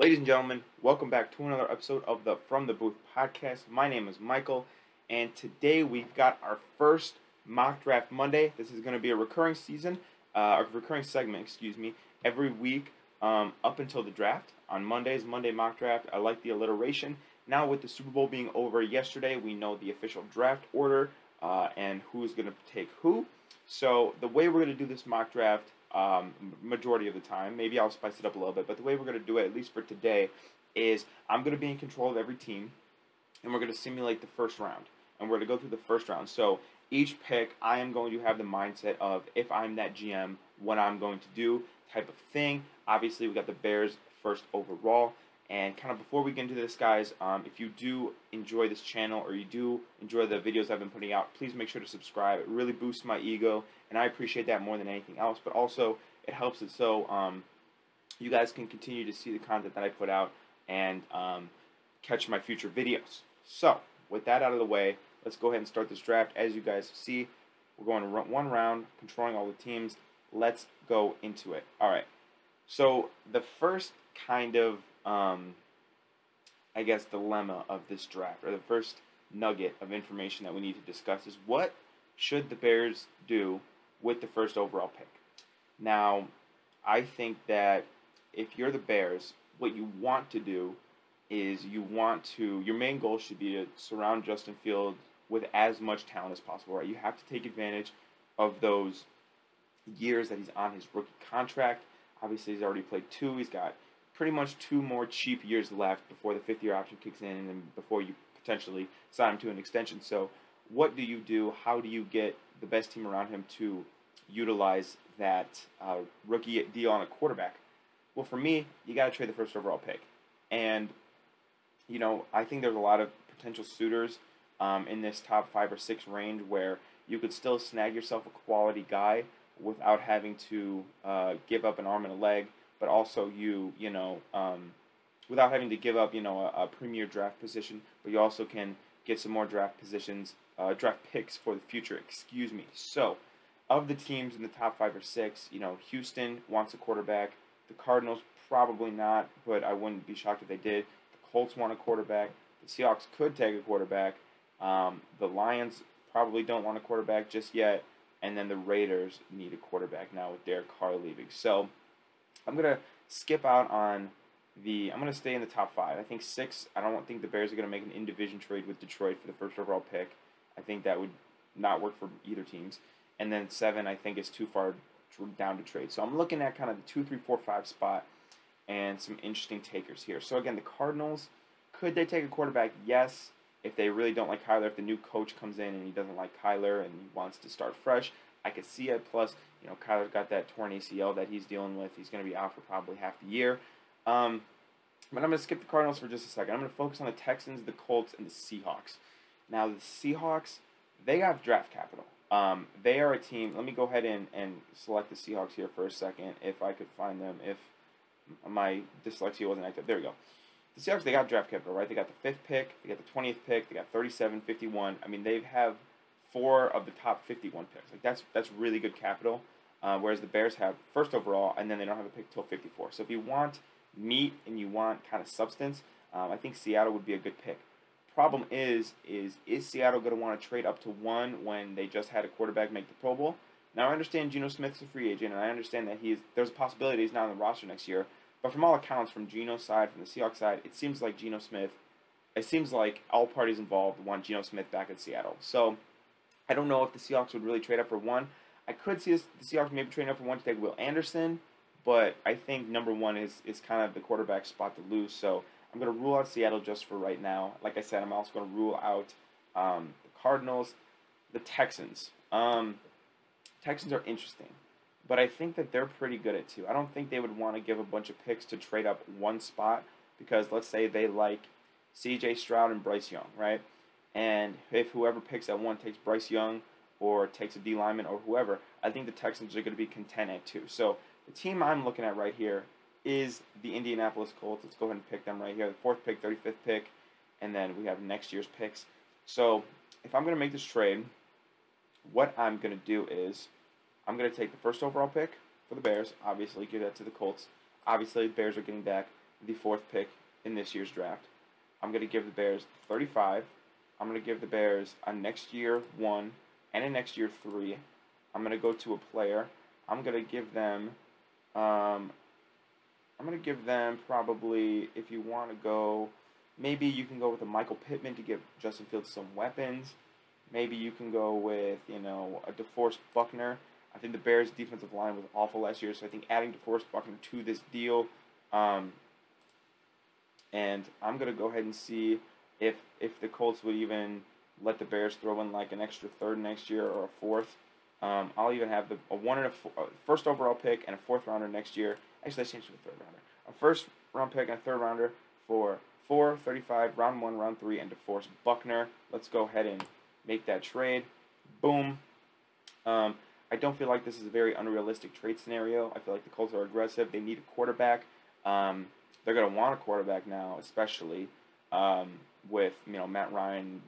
Ladies and gentlemen, welcome back to another episode of the From the Booth podcast. My name is Michael, and today we've got our first mock draft Monday. This is going to be a recurring season, uh, a recurring segment, excuse me, every week um, up until the draft. On Mondays, Monday mock draft. I like the alliteration. Now, with the Super Bowl being over yesterday, we know the official draft order uh, and who's going to take who. So, the way we're going to do this mock draft um, majority of the time. Maybe I'll spice it up a little bit, but the way we're going to do it, at least for today, is I'm going to be in control of every team, and we're going to simulate the first round, and we're going to go through the first round. So each pick, I am going to have the mindset of if I'm that GM, what I'm going to do, type of thing. Obviously, we got the Bears first overall. And kind of before we get into this, guys, um, if you do enjoy this channel or you do enjoy the videos I've been putting out, please make sure to subscribe. It really boosts my ego, and I appreciate that more than anything else. But also, it helps it so um, you guys can continue to see the content that I put out and um, catch my future videos. So, with that out of the way, let's go ahead and start this draft. As you guys see, we're going to run one round, controlling all the teams. Let's go into it. All right. So, the first kind of um, I guess, dilemma of this draft, or the first nugget of information that we need to discuss is what should the Bears do with the first overall pick? Now, I think that if you're the Bears, what you want to do is you want to, your main goal should be to surround Justin Field with as much talent as possible, right? You have to take advantage of those years that he's on his rookie contract. Obviously, he's already played two. He's got pretty much two more cheap years left before the fifth year option kicks in and before you potentially sign him to an extension. So, what do you do? How do you get the best team around him to utilize that uh, rookie deal on a quarterback? Well, for me, you got to trade the first overall pick. And, you know, I think there's a lot of potential suitors um, in this top five or six range where you could still snag yourself a quality guy without having to uh, give up an arm and a leg but also you, you know, um, without having to give up, you know, a, a, premier draft position, but you also can get some more draft positions, uh, draft picks for the future. Excuse me. So, of the teams in the top five or six, you know, Houston wants a quarterback. The Cardinals probably not, but I wouldn't be shocked if they did. The Colts want a quarterback. The Seahawks could take a quarterback. Um, the Lions probably don't want a quarterback just yet. And then the Raiders need a quarterback now with Derek Carr leaving. So I'm gonna skip out on the. I'm gonna stay in the top five. I think six. I don't think the Bears are gonna make an in division trade with Detroit for the first overall pick. I think that would not work for either teams. And then seven, I think is too far down to trade. So I'm looking at kind of the two, three, four, five spot, and some interesting takers here. So again, the Cardinals. Could they take a quarterback? Yes. If they really don't like Kyler, if the new coach comes in and he doesn't like Kyler and he wants to start fresh, I could see it. Plus, you know, Kyler's got that torn ACL that he's dealing with. He's going to be out for probably half the year. Um, but I'm going to skip the Cardinals for just a second. I'm going to focus on the Texans, the Colts, and the Seahawks. Now, the Seahawks, they have draft capital. Um, they are a team. Let me go ahead and, and select the Seahawks here for a second, if I could find them, if my dyslexia wasn't active. There we go. The Seahawks, they got draft capital, right? They got the fifth pick, they got the 20th pick, they got 37, 51. I mean, they have four of the top 51 picks. Like that's that's really good capital. Uh, whereas the Bears have first overall, and then they don't have a pick till 54. So if you want meat and you want kind of substance, um, I think Seattle would be a good pick. Problem is, is is Seattle going to want to trade up to one when they just had a quarterback make the Pro Bowl? Now I understand Geno Smith's a free agent, and I understand that he's there's a possibility he's not on the roster next year. But from all accounts, from Geno's side, from the Seahawks side, it seems like Geno Smith, it seems like all parties involved want Geno Smith back in Seattle. So I don't know if the Seahawks would really trade up for one. I could see the Seahawks maybe trading up for one to take Will Anderson, but I think number one is, is kind of the quarterback spot to lose. So I'm going to rule out Seattle just for right now. Like I said, I'm also going to rule out um, the Cardinals, the Texans. Um, Texans are interesting, but I think that they're pretty good at two. I don't think they would want to give a bunch of picks to trade up one spot because let's say they like C.J. Stroud and Bryce Young, right? And if whoever picks at one takes Bryce Young or takes a D lineman or whoever, I think the Texans are going to be content at two. So the team I'm looking at right here is the Indianapolis Colts. Let's go ahead and pick them right here. The fourth pick, 35th pick, and then we have next year's picks. So if I'm going to make this trade, what I'm going to do is I'm going to take the first overall pick for the Bears. Obviously, give that to the Colts. Obviously, the Bears are getting back the fourth pick in this year's draft. I'm going to give the Bears 35. I'm going to give the Bears a next year one and a next year three. I'm going to go to a player. I'm going to give them. Um, I'm going to give them probably, if you want to go, maybe you can go with a Michael Pittman to give Justin Fields some weapons. Maybe you can go with, you know, a DeForest Buckner. I think the Bears' defensive line was awful last year, so I think adding DeForest Buckner to this deal um, and I'm gonna go ahead and see if if the Colts would even let the Bears throw in like an extra third next year or a fourth. Um, I'll even have the a one and a, four, a first overall pick and a fourth rounder next year. Actually, I changed to a third rounder. A first round pick and a third rounder for four, 35, round one, round three, and DeForest Buckner. Let's go ahead and make that trade. Boom. Um, I don't feel like this is a very unrealistic trade scenario. I feel like the Colts are aggressive. They need a quarterback. Um, they're going to want a quarterback now, especially um, with you know Matt Ryan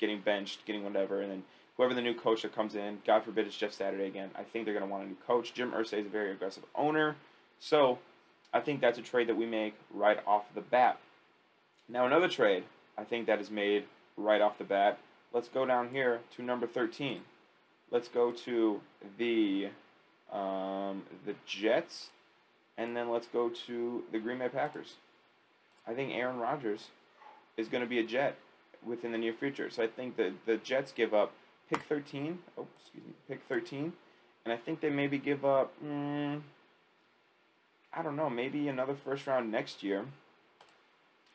getting benched, getting whatever, and then whoever the new coach that comes in, God forbid it's Jeff Saturday again. I think they're going to want a new coach. Jim Irsay is a very aggressive owner, so I think that's a trade that we make right off the bat. Now another trade I think that is made right off the bat. Let's go down here to number thirteen. Let's go to the um, the Jets and then let's go to the Green Bay Packers. I think Aaron Rodgers is going to be a Jet within the near future. So I think the the Jets give up pick 13. Oh, excuse me, pick 13, and I think they maybe give up. Mm, I don't know, maybe another first round next year.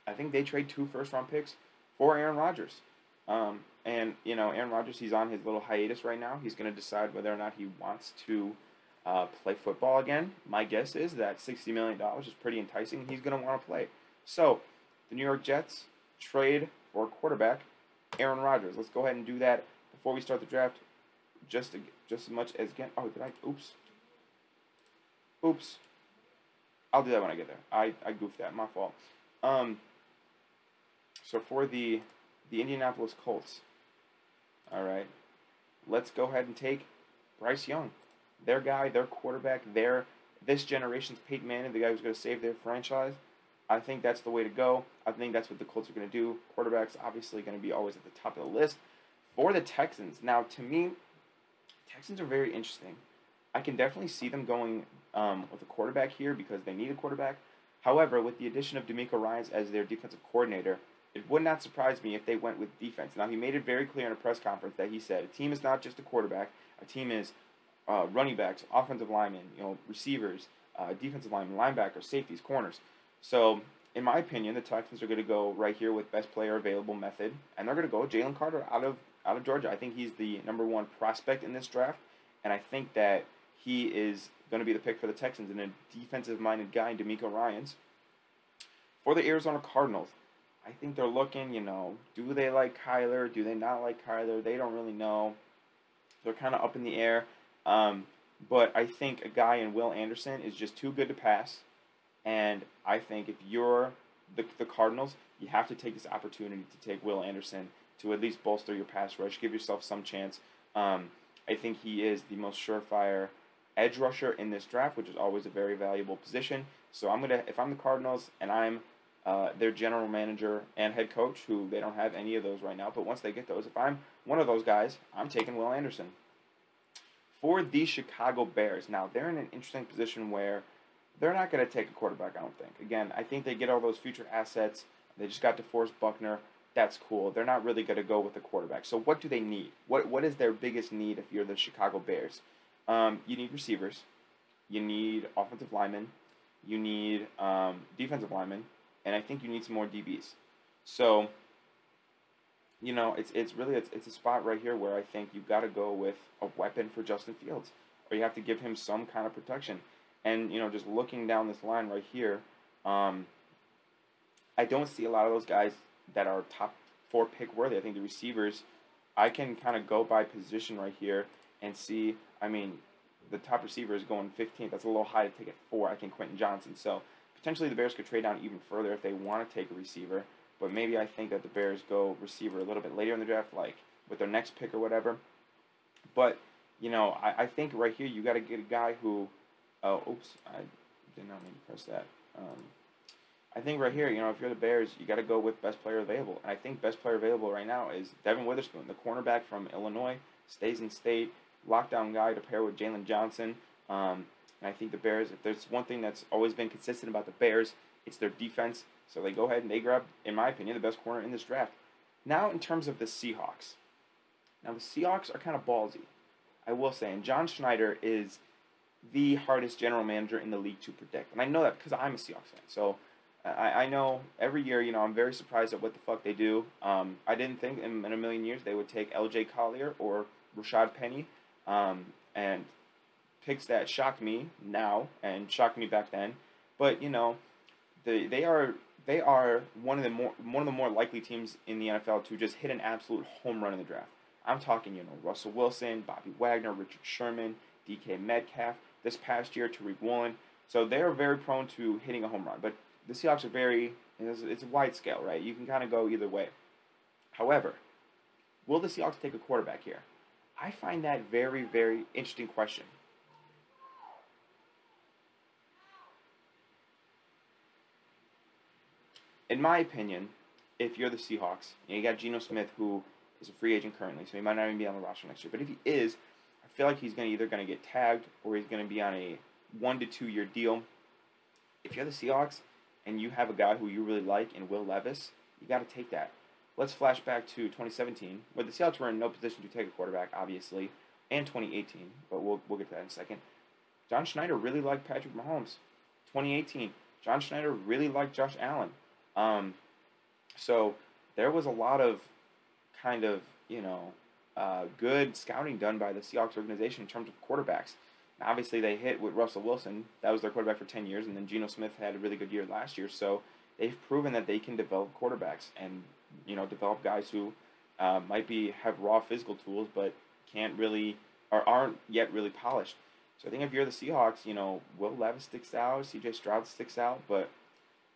I think they trade two first round picks for Aaron Rodgers. Um, and you know, Aaron Rodgers, he's on his little hiatus right now. He's going to decide whether or not he wants to uh, play football again. My guess is that $60 million is pretty enticing. He's going to want to play. So, the New York Jets trade for quarterback Aaron Rodgers. Let's go ahead and do that before we start the draft. Just just as much as again. Oh, did I? Oops. Oops. I'll do that when I get there. I, I goofed that. My fault. Um. So for the the Indianapolis Colts. All right. Let's go ahead and take Bryce Young their guy, their quarterback, their this generation's Peyton Manning, the guy who's going to save their franchise. I think that's the way to go. I think that's what the Colts are going to do. Quarterbacks obviously going to be always at the top of the list for the Texans. Now, to me, Texans are very interesting. I can definitely see them going um, with a quarterback here because they need a quarterback. However, with the addition of DeMeco Ryans as their defensive coordinator, it would not surprise me if they went with defense. Now, he made it very clear in a press conference that he said a team is not just a quarterback, a team is uh, running backs, offensive linemen, you know, receivers, uh, defensive linemen, linebackers, safeties, corners. So, in my opinion, the Texans are going to go right here with best player available method, and they're going to go Jalen Carter out of out of Georgia. I think he's the number one prospect in this draft, and I think that he is going to be the pick for the Texans and a defensive-minded guy, DeMeco Ryans. For the Arizona Cardinals, I think they're looking, you know, do they like Kyler? Do they not like Kyler? They don't really know. They're kind of up in the air. Um, but I think a guy in Will Anderson is just too good to pass. And I think if you're the, the Cardinals, you have to take this opportunity to take Will Anderson to at least bolster your pass rush, give yourself some chance. Um, I think he is the most surefire edge rusher in this draft, which is always a very valuable position. So I'm gonna, if I'm the Cardinals and I'm uh, their general manager and head coach, who they don't have any of those right now, but once they get those, if I'm one of those guys, I'm taking Will Anderson for the Chicago Bears. Now, they're in an interesting position where they're not going to take a quarterback, I don't think. Again, I think they get all those future assets. They just got DeForest Buckner. That's cool. They're not really going to go with a quarterback. So, what do they need? What What is their biggest need if you're the Chicago Bears? Um, you need receivers. You need offensive linemen. You need um, defensive linemen. And I think you need some more DBs. So, you know, it's it's really it's, it's a spot right here where I think you've got to go with a weapon for Justin Fields, or you have to give him some kind of protection. And you know, just looking down this line right here, um, I don't see a lot of those guys that are top four pick worthy. I think the receivers, I can kind of go by position right here and see. I mean, the top receiver is going 15th. That's a little high to take at four. I think Quentin Johnston. So potentially the Bears could trade down even further if they want to take a receiver. But maybe I think that the Bears go receiver a little bit later in the draft, like with their next pick or whatever. But you know, I, I think right here you got to get a guy who. Oh, oops! I did not mean to press that. Um, I think right here, you know, if you're the Bears, you got to go with best player available. And I think best player available right now is Devon Witherspoon, the cornerback from Illinois, stays in state, lockdown guy to pair with Jaylon Johnson. Um, and I think the Bears, if there's one thing that's always been consistent about the Bears, it's their defense. So they go ahead and they grab, in my opinion, the best corner in this draft. Now, in terms of the Seahawks, now the Seahawks are kind of ballsy, I will say. And John Schneider is the hardest general manager in the league to predict. And I know that because I'm a Seahawks fan. So I, I know every year, you know, I'm very surprised at what the fuck they do. Um, I didn't think in, in a million years they would take L.J. Collier or Rashad Penny, um, and picks that shocked me now and shocked me back then. But you know, they they are they are one of the more one of the more likely teams in the NFL to just hit an absolute home run in the draft. I'm talking, you know, Russell Wilson, Bobby Wagner, Richard Sherman, DK Metcalf. This past year, Tariq Woolen. So they are very prone to hitting a home run. But the Seahawks are very it's, a wide scale, right? You can kind of go either way. However, will the Seahawks take a quarterback here? I find that very, very interesting question. In my opinion, if you're the Seahawks, you, you got Geno Smith, who is a free agent currently, so he might not even be on the roster next year. But if he is, feel like he's going to either going to get tagged or he's going to be on a one to two year deal. If you're the Seahawks and you have a guy who you really like in Will Levis, you got to take that. Let's flash back to 2017, where the Seahawks were in no position to take a quarterback, obviously, and 2018, but we'll, we'll get to that in a second. John Schneider really liked Patrick Mahomes. 2018, John Schneider really liked Josh Allen. Um, so there was a lot of kind of, you know, uh, good scouting done by the Seahawks organization in terms of quarterbacks. Now, obviously, they hit with Russell Wilson. That was their quarterback for 10 years, and then Geno Smith had a really good year last year. So they've proven that they can develop quarterbacks and, you know, develop guys who uh, might be have raw physical tools but can't really or aren't yet really polished. So I think if you're the Seahawks, you know, Will Levis sticks out, CJ Stroud sticks out, but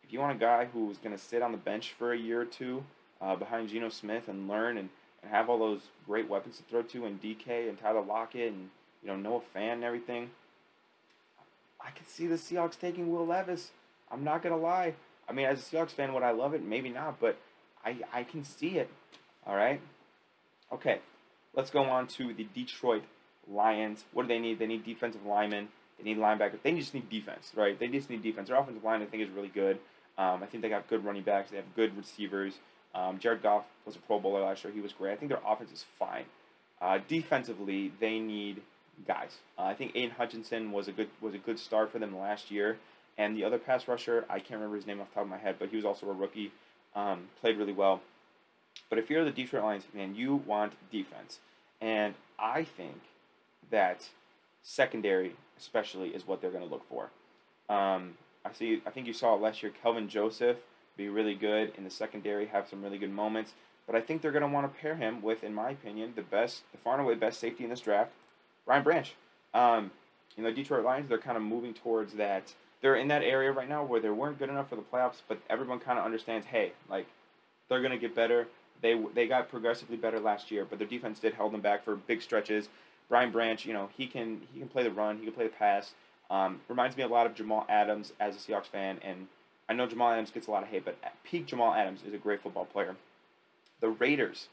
if you want a guy who's going to sit on the bench for a year or two uh, behind Geno Smith and learn and, and have all those great weapons to throw to and DK and Tyler Lockett and you know Noah Fant and everything, I could see the Seahawks taking Will Levis. I'm not gonna lie. I mean, as a Seahawks fan, would I love it? Maybe not, but I I can see it. All right. Okay, let's go on to the Detroit Lions. What do they need? They need defensive linemen. They need linebackers. They just need defense, right? They just need defense. Their offensive line, I think, is really good. Um, I think they got good running backs. They have good receivers. Um, Jared Goff was a Pro Bowler last year. He was great. I think their offense is fine. Uh, defensively, they need guys. Uh, I think Aidan Hutchinson was a good was a good start for them last year, and the other pass rusher, I can't remember his name off the top of my head, but he was also a rookie. Um, played really well. But if you're the Detroit Lions, man, you want defense, and I think that secondary, especially, is what they're going to look for. Um, I see. I think you saw last year. Kelvin Joseph be really good in the secondary, have some really good moments. But I think they're going to want to pair him with, in my opinion, the best, the far and away best safety in this draft, Brian Branch. Um, you know, Detroit Lions, they're kind of moving towards that. They're in that area right now where they weren't good enough for the playoffs, but everyone kind of understands, hey, like, they're going to get better. They they got progressively better last year, but their defense did hold them back for big stretches. Brian Branch, you know, he can he can play the run, he can play the pass. Um, reminds me a lot of Jamal Adams as a Seahawks fan, and I know Jamal Adams gets a lot of hate, but peak Jamal Adams is a great football player. The Raiders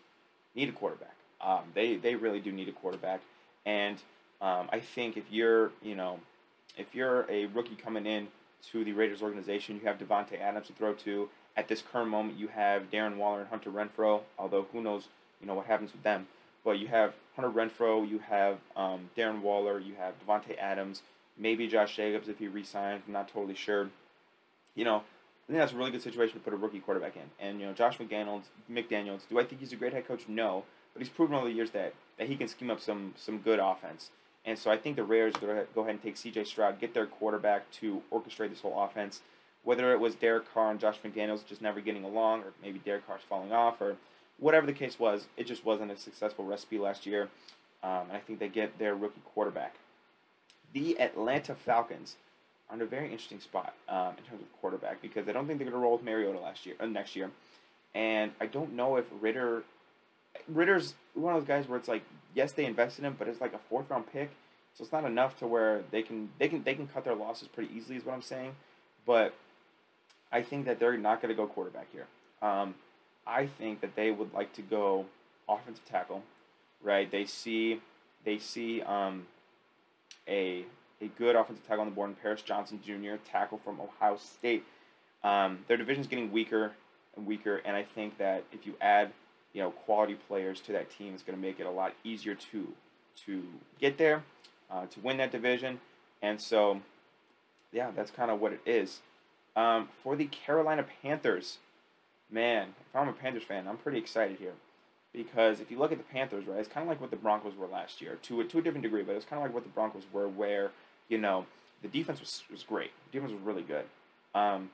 need a quarterback. Um, they they really do need a quarterback, and um, I think if you're, you know, if you're a rookie coming in to the Raiders organization, you have Davante Adams to throw to. At this current moment, you have Darren Waller and Hunter Renfrow. Although who knows, you know what happens with them. But you have Hunter Renfrow, you have um, Darren Waller, you have Davante Adams, maybe Josh Jacobs if he resigns. I'm not totally sure. You know, I think that's a really good situation to put a rookie quarterback in. And you know, Josh McDaniels, McDaniels. Do I think he's a great head coach? No, but he's proven over the years that that he can scheme up some some good offense. And so I think the Raiders go go ahead and take C.J. Stroud, get their quarterback to orchestrate this whole offense. Whether it was Derek Carr and Josh McDaniels just never getting along, or maybe Derek Carr's falling off, or whatever the case was, it just wasn't a successful recipe last year. Um, and I think they get their rookie quarterback. The Atlanta Falcons are in a very interesting spot um, in terms of quarterback because I don't think they're going to roll with Mariota last year, uh, next year, and I don't know if Ridder, Ridder's one of those guys where it's like, yes, they invested in him, but it's like a fourth round pick, so it's not enough to where they can they can they can cut their losses pretty easily. Is what I'm saying, but I think that they're not going to go quarterback here. Um, I think that they would like to go offensive tackle, right? They see they see um, a a good offensive tackle on the board in Paris Johnson Jr., tackle from Ohio State. Um, their division's getting weaker and weaker, and I think that if you add you know quality players to that team, it's going to make it a lot easier to to get there, uh, to win that division, and so yeah, that's kind of what it is. Um, for the Carolina Panthers, man, if I'm a Panthers fan, I'm pretty excited here. Because if you look at the Panthers, right, it's kind of like what the Broncos were last year, to a, to a different degree, but it's kind of like what the Broncos were, where, you know, the defense was, was great. The defense was really good. Um,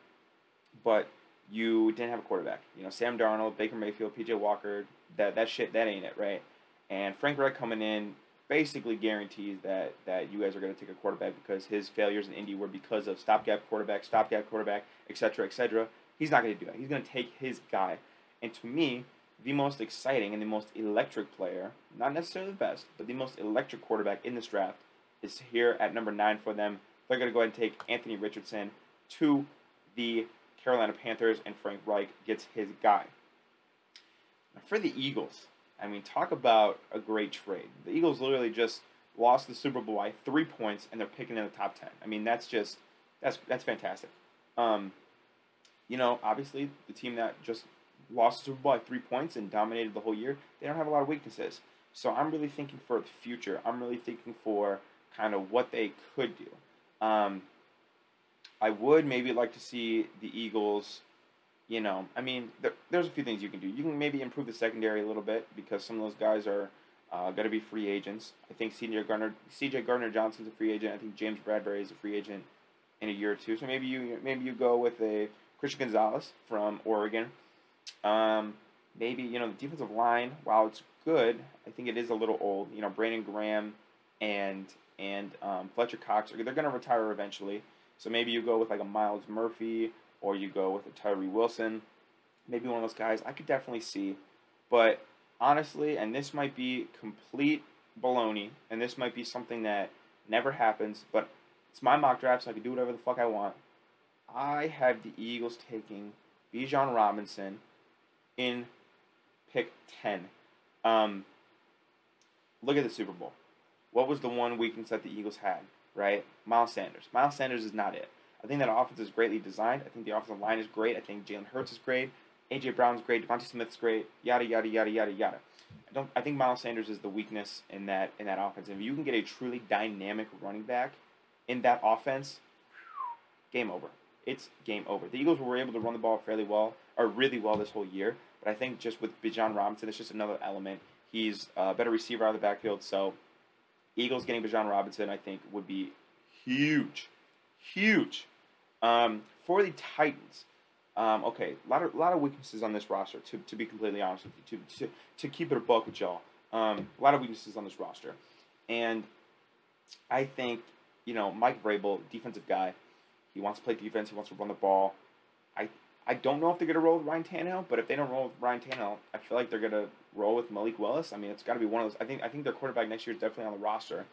but you didn't have a quarterback. You know, Sam Darnold, Baker Mayfield, PJ Walker, that, that shit, that ain't it, right? And Frank Reich coming in basically guarantees that, that you guys are going to take a quarterback because his failures in Indy were because of stopgap quarterback, stopgap quarterback, etc., etc. He's not going to do that. He's going to take his guy. And to me, the most exciting and the most electric player, not necessarily the best, but the most electric quarterback in this draft is here at number nine for them. They're going to go ahead and take Anthony Richardson to the Carolina Panthers, and Frank Reich gets his guy. Now for the Eagles, I mean, talk about a great trade. The Eagles literally just lost the Super Bowl by three points, and they're picking in the top ten. I mean, that's just that's that's fantastic. Um, you know, obviously the team that just lost the Super Bowl by three points and dominated the whole year, they don't have a lot of weaknesses. So I'm really thinking for the future. I'm really thinking for kind of what they could do. Um, I would maybe like to see the Eagles. You know, I mean, there, there's a few things you can do. You can maybe improve the secondary a little bit because some of those guys are uh, going to be free agents. I think C.J. Gardner, C.J. Gardner Johnson's a free agent. I think James Bradberry is a free agent in a year or two. So maybe you maybe you go with a Christian Gonzalez from Oregon. Um, maybe you know the defensive line, while it's good, I think it is a little old. You know, Brandon Graham and and um, Fletcher Cox they're going to retire eventually. So maybe you go with like a Myles Murphy or you go with a Tyree Wilson. Maybe one of those guys I could definitely see. But honestly, and this might be complete baloney, and this might be something that never happens, but it's my mock draft, so I can do whatever the fuck I want. I have the Eagles taking Bijan Robinson in pick 10. Um, look at the Super Bowl. What was the one weakness that the Eagles had, right? Miles Sanders. Miles Sanders is not it. I think that offense is greatly designed. I think the offensive line is great. I think Jalen Hurts is great. AJ Brown's great. DeVonta Smith's great. Yada yada yada yada yada. I don't. I think Miles Sanders is the weakness in that in that offense. And if you can get a truly dynamic running back in that offense, game over. It's game over. The Eagles were able to run the ball fairly well, or really well this whole year. But I think just with Bijan Robinson, it's just another element. He's a better receiver out of the backfield. So, Eagles getting Bijan Robinson, I think, would be huge, huge. Um, for the Titans, um, okay, a lot of lot of weaknesses on this roster. To, to be completely honest with you, to to, to keep it a buck with y'all, um, a lot of weaknesses on this roster, and I think you know Mike Vrabel, defensive guy, he wants to play defense. He wants to run the ball. I I don't know if they're gonna roll with Ryan Tannehill, but if they don't roll with Ryan Tannehill, I feel like they're gonna roll with Malik Willis. I mean, it's got to be one of those. I think I think their quarterback next year is definitely on the roster.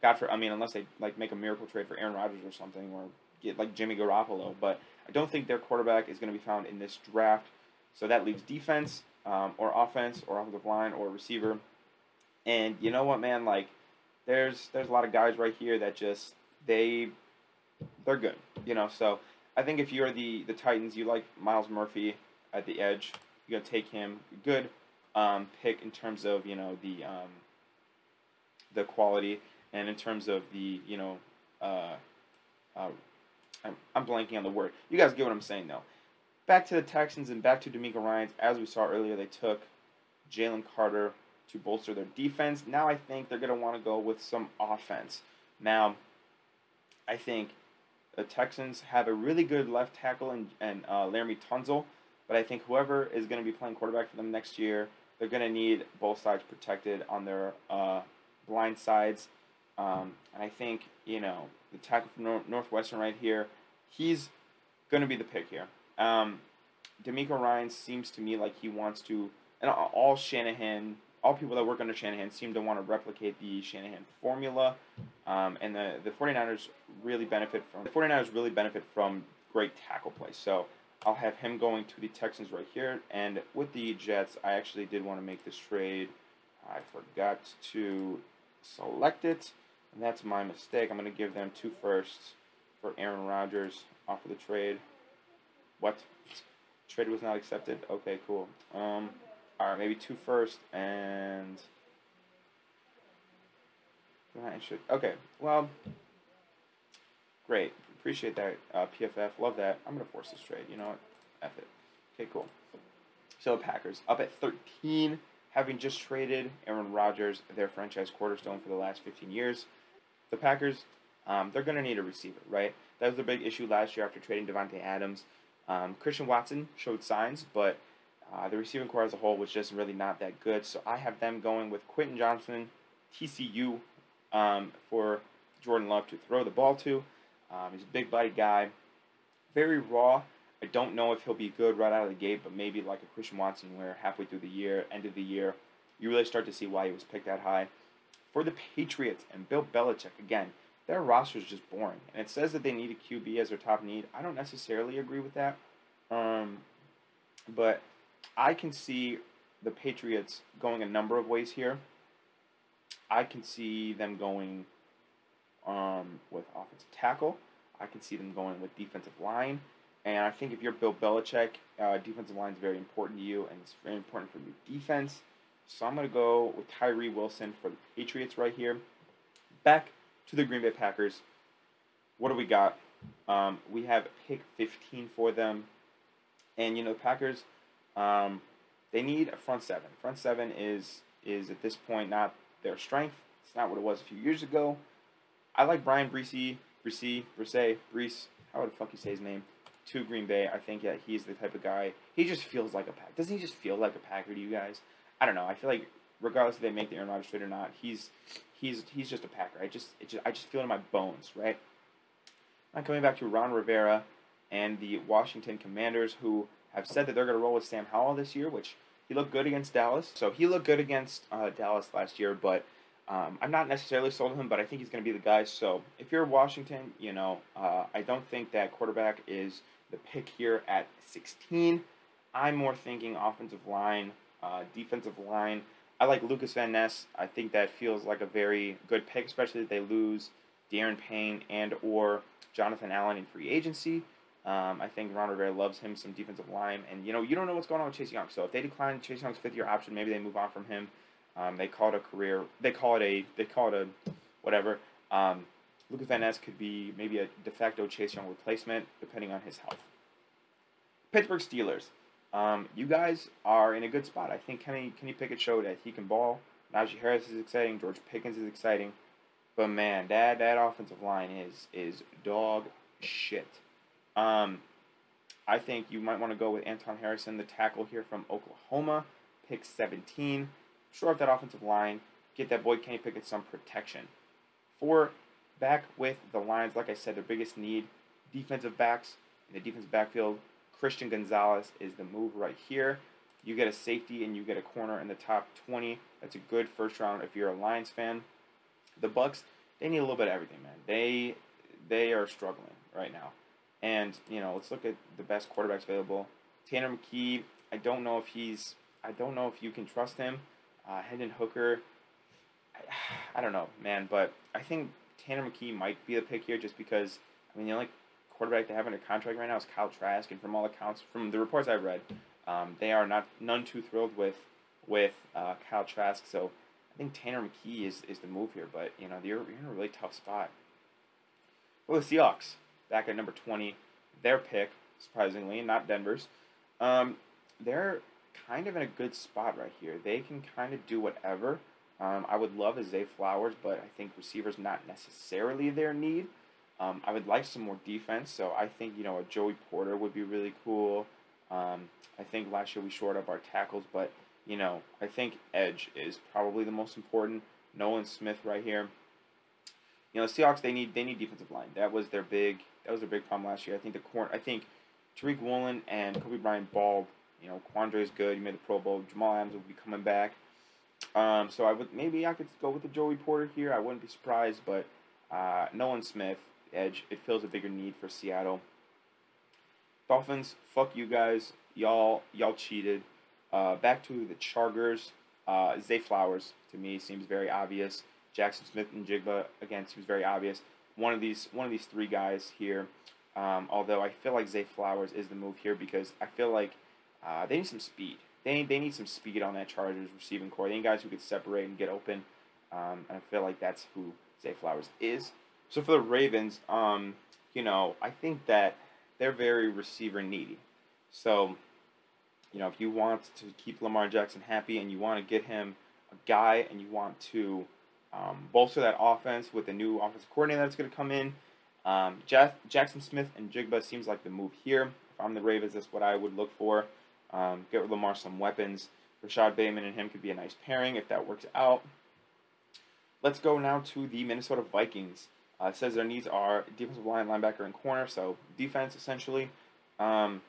God for I mean, unless they like make a miracle trade for Aaron Rodgers or something, or get like Jimmy Garoppolo. But I don't think their quarterback is going to be found in this draft. So that leaves defense, um, or offense, or offensive line, or receiver. And you know what, man? Like, there's there's a lot of guys right here that just they they're good. You know, so I think if you're the the Titans, you like Myles Murphy at the edge. You're gonna take him. Good um, pick in terms of you know the um, the quality and in terms of the you know uh, uh, I'm, I'm blanking on the word. You guys get what I'm saying though. Back to the Texans and back to DeMeco Ryans. As we saw earlier, they took Jalen Carter to bolster their defense. Now I think they're gonna want to go with some offense. Now, I think the Texans have a really good left tackle and and uh, Laremy Tunsil, but I think whoever is going to be playing quarterback for them next year, they're going to need both sides protected on their uh, blind sides. Um, and I think you know the tackle from Nor- Northwestern right here, he's going to be the pick here. Um, DeMeco Ryan seems to me like he wants to, and all Shanahan all people that work under Shanahan seem to want to replicate the Shanahan formula. Um, and the, the 49ers really benefit from the 49ers really benefit from great tackle play. So I'll have him going to the Texans right here. And with the Jets, I actually did want to make this trade. I forgot to select it, and that's my mistake. I'm going to give them two firsts for Aaron Rodgers off of the trade. What? Trade was not accepted? Okay, cool. Um, all right, maybe two first and. Okay, well, great. Appreciate that, uh, PFF. Love that. I'm going to force this trade. You know what? F it. Okay, cool. So, Packers up at 13, having just traded Aaron Rodgers, their franchise cornerstone for the last 15 years. The Packers, um, they're going to need a receiver, right? That was the big issue last year after trading Davante Adams. Um, Christian Watson showed signs, but uh, the receiving corps as a whole was just really not that good. So I have them going with Quentin Johnston, TCU, um, for Jordan Love to throw the ball to. Um, he's a big body guy, very raw. I don't know if he'll be good right out of the gate, but maybe like a Christian Watson, where halfway through the year, end of the year, you really start to see why he was picked that high. For the Patriots and Bill Belichick, again, their roster is just boring. And it says that they need a QB as their top need. I don't necessarily agree with that. Um, but I can see the Patriots going a number of ways here. I can see them going um, with offensive tackle. I can see them going with defensive line. And I think if you're Bill Belichick, uh, defensive line is very important to you, and it's very important for your defense. So I'm going to go with Tyree Wilson for the Patriots right here. Back to the Green Bay Packers. What do we got? Um, we have pick 15 for them. And, you know, the Packers, um, they need a front seven. Front seven is, is at this point, not their strength. It's not what it was a few years ago. I like Bryan Bresee, Bresee, Bresee, Brees, how the fuck you say his name, to Green Bay. I think that he's the type of guy, he just feels like a Pack. Doesn't he just feel like a Packer to you guys? I don't know. I feel like regardless if they make the Aaron Rodgers trade or not, he's he's he's just a Packer. I just, just I just feel it in my bones, right? I'm coming back to Ron Rivera and the Washington Commanders, who have said that they're going to roll with Sam Howell this year, which he looked good against Dallas. So he looked good against uh, Dallas last year, but um, I'm not necessarily sold on him, but I think he's going to be the guy. So if you're Washington, you know, uh, I don't think that quarterback is the pick here at 16. I'm more thinking offensive line, uh, defensive line. I like Lucas Van Ness. I think that feels like a very good pick, especially if they lose Daron Payne and or Jonathan Allen in free agency. Um, I think Ron Rivera loves him some defensive line, and you know you don't know what's going on with Chase Young. So if they decline Chase Young's fifth year option, maybe they move on from him. Um, they call it a career. They call it a. They call it a, whatever. Um, Lucas Van Ness could be maybe a de facto Chase Young replacement, depending on his health. Pittsburgh Steelers. Um, you guys are in a good spot. I think Kenny Kenny Pickett showed that he can ball. Najee Harris is exciting. George Pickens is exciting. But man, that that offensive line is is dog shit. Um, I think you might want to go with Anton Harrison, the tackle here from Oklahoma, pick 17 shore up that offensive line, get that boy Kenny Pickett some protection. For back with the Lions, like I said, their biggest need, defensive backs in the defensive backfield. Christian Gonzalez is the move right here. You get a safety and you get a corner in the top 20. That's a good first round if you're a Lions fan. The Bucks, they need a little bit of everything, man. They they are struggling right now. And, you know, let's look at the best quarterbacks available. Tanner McKee, I don't know if he's I don't know if you can trust him. Uh, Hendon Hooker, I, I, don't know, man, but I think Tanner McKee might be the pick here just because, I mean, the only quarterback they have under contract right now is Kyle Trask, and from all accounts, from the reports I've read, um, they are not none too thrilled with with uh, Kyle Trask. So I think Tanner McKee is, is the move here, but you know you're, you're in a really tough spot. Well, the Seahawks back at number twenty, their pick surprisingly, not Denver's. Um, they're kind of in a good spot right here. They can kind of do whatever. Um, I would love a Zay Flowers, but I think receivers not necessarily their need. Um, I would like some more defense, so I think you know a Joey Porter would be really cool. Um, I think last year we shored up our tackles, but you know I think edge is probably the most important. Nolan Smith right here. You know the Seahawks they need they need defensive line. That was their big that was a big problem last year. I think the corner I think Tariq Woolen and Coby Bryant balled you know, Quandre is good. You made the Pro Bowl. Jamal Adams will be coming back. Um, so I would maybe I could go with the Joey Porter here. I wouldn't be surprised, but uh, Nolan Smith, edge, it fills a bigger need for Seattle. Dolphins, fuck you guys. Y'all, y'all cheated. Uh, back to the Chargers. Uh, Zay Flowers to me seems very obvious. Jaxon Smith-Njigba again seems very obvious. One of these, one of these three guys here. Um, although I feel like Zay Flowers is the move here because I feel like uh, they need some speed. They, they need some speed on that Chargers receiving corps. They need guys who could separate and get open. Um, and I feel like that's who Zay Flowers is. So for the Ravens, um, you know, I think that they're very receiver needy. So, you know, if you want to keep Lamar Jackson happy and you want to get him a guy and you want to um, bolster that offense with the new offensive coordinator that's going to come in, um, Jeff, Jaxon Smith-Njigba seems like the move here. If I'm the Ravens, that's what I would look for. Um, get Lamar some weapons. Rashod Bateman and him could be a nice pairing if that works out. Let's go now to the Minnesota Vikings. Uh, says their needs are defensive line, linebacker, and corner, so defense essentially. Um,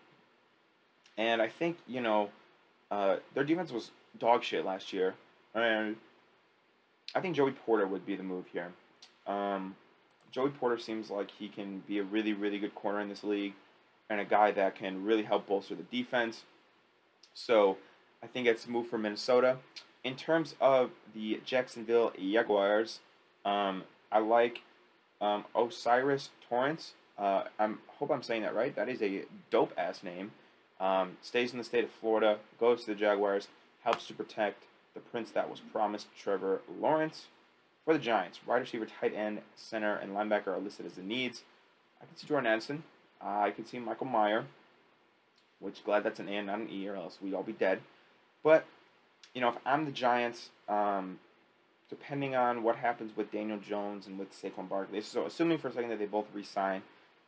and I think you know uh, their defense was dog shit last year, and I think Joey Porter would be the move here. Um, Joey Porter seems like he can be a really, really good corner in this league, and a guy that can really help bolster the defense. So I think it's a move for Minnesota. In terms of the Jacksonville Jaguars, um, I like um, O'Cyrus Torrence. Uh, I hope I'm saying that right. That is a dope ass name. Um, stays in the state of Florida, goes to the Jaguars, helps to protect the prince that was promised, Trevor Lawrence. For the Giants, wide receiver, tight end, center, and linebacker are listed as the needs. I can see Jordan Addison. Uh, I can see Michael Mayer, which glad that's an A not an E, or else we'd all be dead. But, you know, if I'm the Giants, um, depending on what happens with Daniel Jones and with Saquon Barkley. So assuming for a second that they both resign,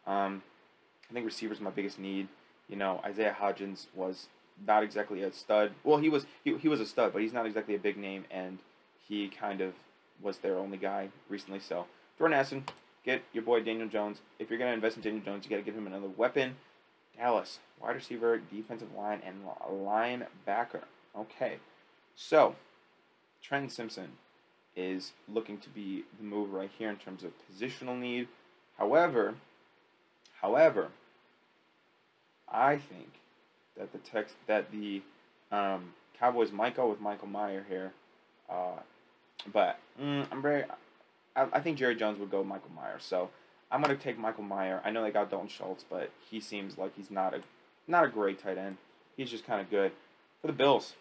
um, I think receivers my biggest need. You know, Isaiah Hodgins was not exactly a stud. Well, he was he, he was a stud, but he's not exactly a big name, and he kind of was their only guy recently. So Jordan Addison, get your boy Daniel Jones. If you're gonna invest in Daniel Jones, you got to give him another weapon. Dallas, wide receiver, defensive line, and linebacker. Okay, so Trent Simpson is looking to be the move right here in terms of positional need. However, however, I think that the text that the um, Cowboys might go with Michael Mayer here, uh, but mm, I'm very. I, I, think Jerry Jones would go Michael Mayer, so I'm gonna take Michael Mayer. I know they got Dalton Schultz, but he seems like he's not a not a great tight end. He's just kind of good for the Bills.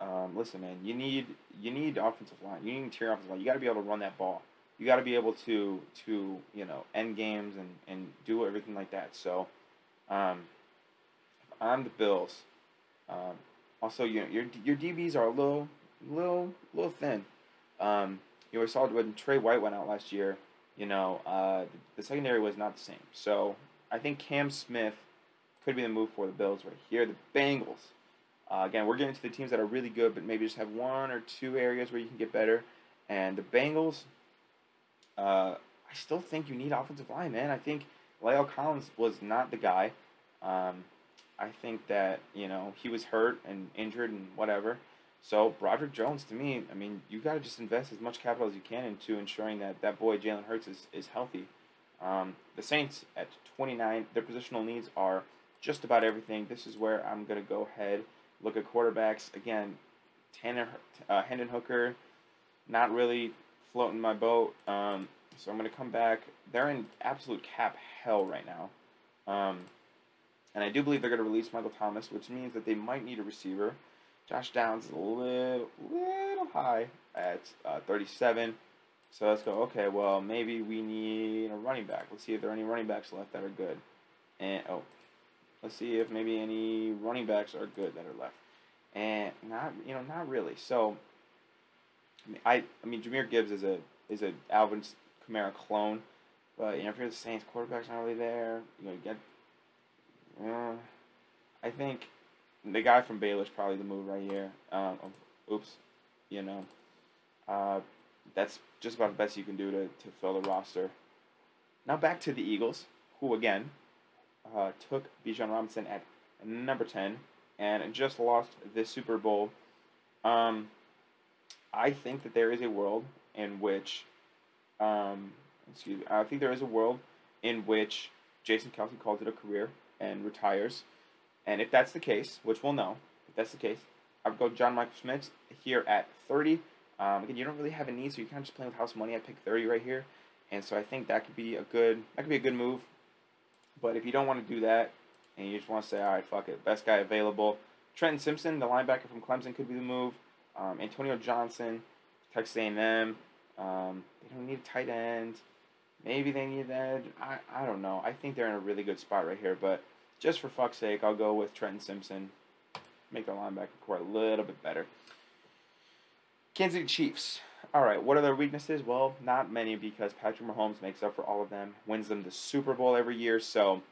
Um, listen, man, you need you need offensive line. You need interior offensive line. You got to be able to run that ball. You got to be able to to you know end games and, and do everything like that. So, um, I'm the Bills. Um, also, you know your your DBs are a little little little thin. Um, you know, we saw when Trey White went out last year. You know, uh, the, secondary was not the same. So I think Cam Smith could be the move for the Bills right here. The Bengals. Uh, again, we're getting to the teams that are really good, but maybe just have one or two areas where you can get better. And the Bengals, uh, I still think you need offensive line, man. I think La'el Collins was not the guy. Um, I think that you know he was hurt and injured and whatever. So Broderick Jones, to me, I mean, you got to just invest as much capital as you can into ensuring that that boy Jalen Hurts is is healthy. Um, the Saints at 29, their positional needs are just about everything. This is where I'm gonna go ahead Look at quarterbacks again. Tanner, uh, Hendon Hooker, not really floating my boat. Um, so I'm going to come back. They're in absolute cap hell right now. Um, and I do believe they're going to release Michael Thomas, which means that they might need a receiver. Josh Downs is a little, little high at uh, 37. So let's go, okay, well, maybe we need a running back. Let's see if there are any running backs left that are good. And, oh, Let's see if maybe any running backs are good that are left, and not you know not really. So I mean, I, I mean Jahmyr Gibbs is a is a Alvin Kamara clone, but you know if you're the Saints, quarterback's not really there. You know you get. Uh, I think the guy from Baylor's probably the move right here. Um, oops, you know, uh, that's just about the best you can do to, to fill the roster. Now back to the Eagles, who again uh, took Bijan Robinson at number 10 and just lost the Super Bowl. Um, I think that there is a world in which, um, excuse me, I think there is a world in which Jason Kelce calls it a career. And retires. And if that's the case, which we'll know, if that's the case, I would go John Michael Schmitz here at 30. Um, again, you don't really have a need, so you're kind of just playing with house money. I pick 30 right here, and so I think that could be a good that could be a good move. But if you don't want to do that, and you just want to say, all right, fuck it, best guy available, Trenton Simpson, the linebacker from Clemson, could be the move. Um, Antonio Johnson, Texas A&M. Um, they don't need a tight end. Maybe they need that. I, I don't know. I think they're in a really good spot right here. But just for fuck's sake, I'll go with Trenton Simpson. Make the linebacker corps a little bit better. Kansas City Chiefs. All right, what are their weaknesses? Well, not many because Patrick Mahomes makes up for all of them, wins them the Super Bowl every year, so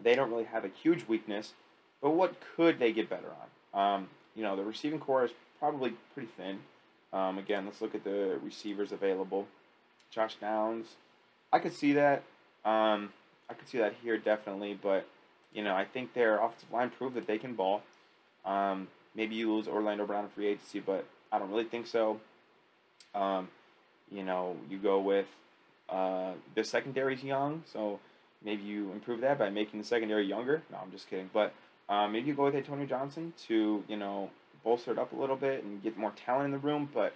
they don't really have a huge weakness. But what could they get better on? Um, you know, the receiving corps is probably pretty thin. Um, again, let's look at the receivers available. Josh Downs, I could see that. Um, I could see that here definitely, but you know, I think their offensive line proved that they can ball. Um, maybe you lose Orlando Brown in free agency, but I don't really think so. Um, you know, you go with uh, the secondary's young, so maybe you improve that by making the secondary younger. No, I'm just kidding. But um, maybe you go with Antonio Johnson to you know bolster it up a little bit and get more talent in the room. But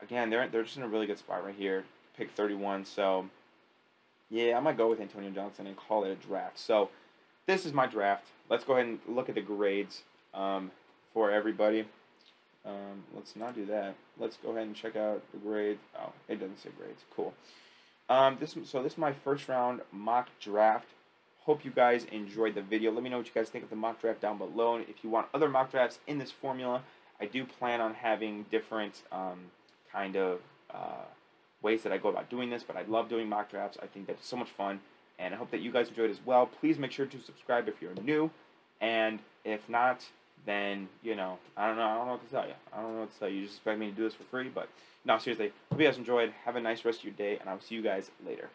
again, they're they're just in a really good spot right here. Pick 31, so yeah, I might go with Antonio Johnson and call it a draft. So this is my draft. Let's go ahead and look at the grades um, for everybody. Um, let's not do that. Let's go ahead and check out the grade. Oh, it doesn't say grades. Cool. Um, this so this is my first round mock draft. Hope you guys enjoyed the video. Let me know what you guys think of the mock draft down below. And if you want other mock drafts in this formula, I do plan on having different um, kind of uh, ways that I go about doing this. But I love doing mock drafts. I think that's so much fun, and I hope that you guys enjoyed as well. Please make sure to subscribe if you're new, and if not, then you know I don't know I don't know what to tell you. I don't know what to tell you. You just expect me to do this for free, but no, seriously. Hope you guys enjoyed. Have a nice rest of your day, and I'll see you guys later.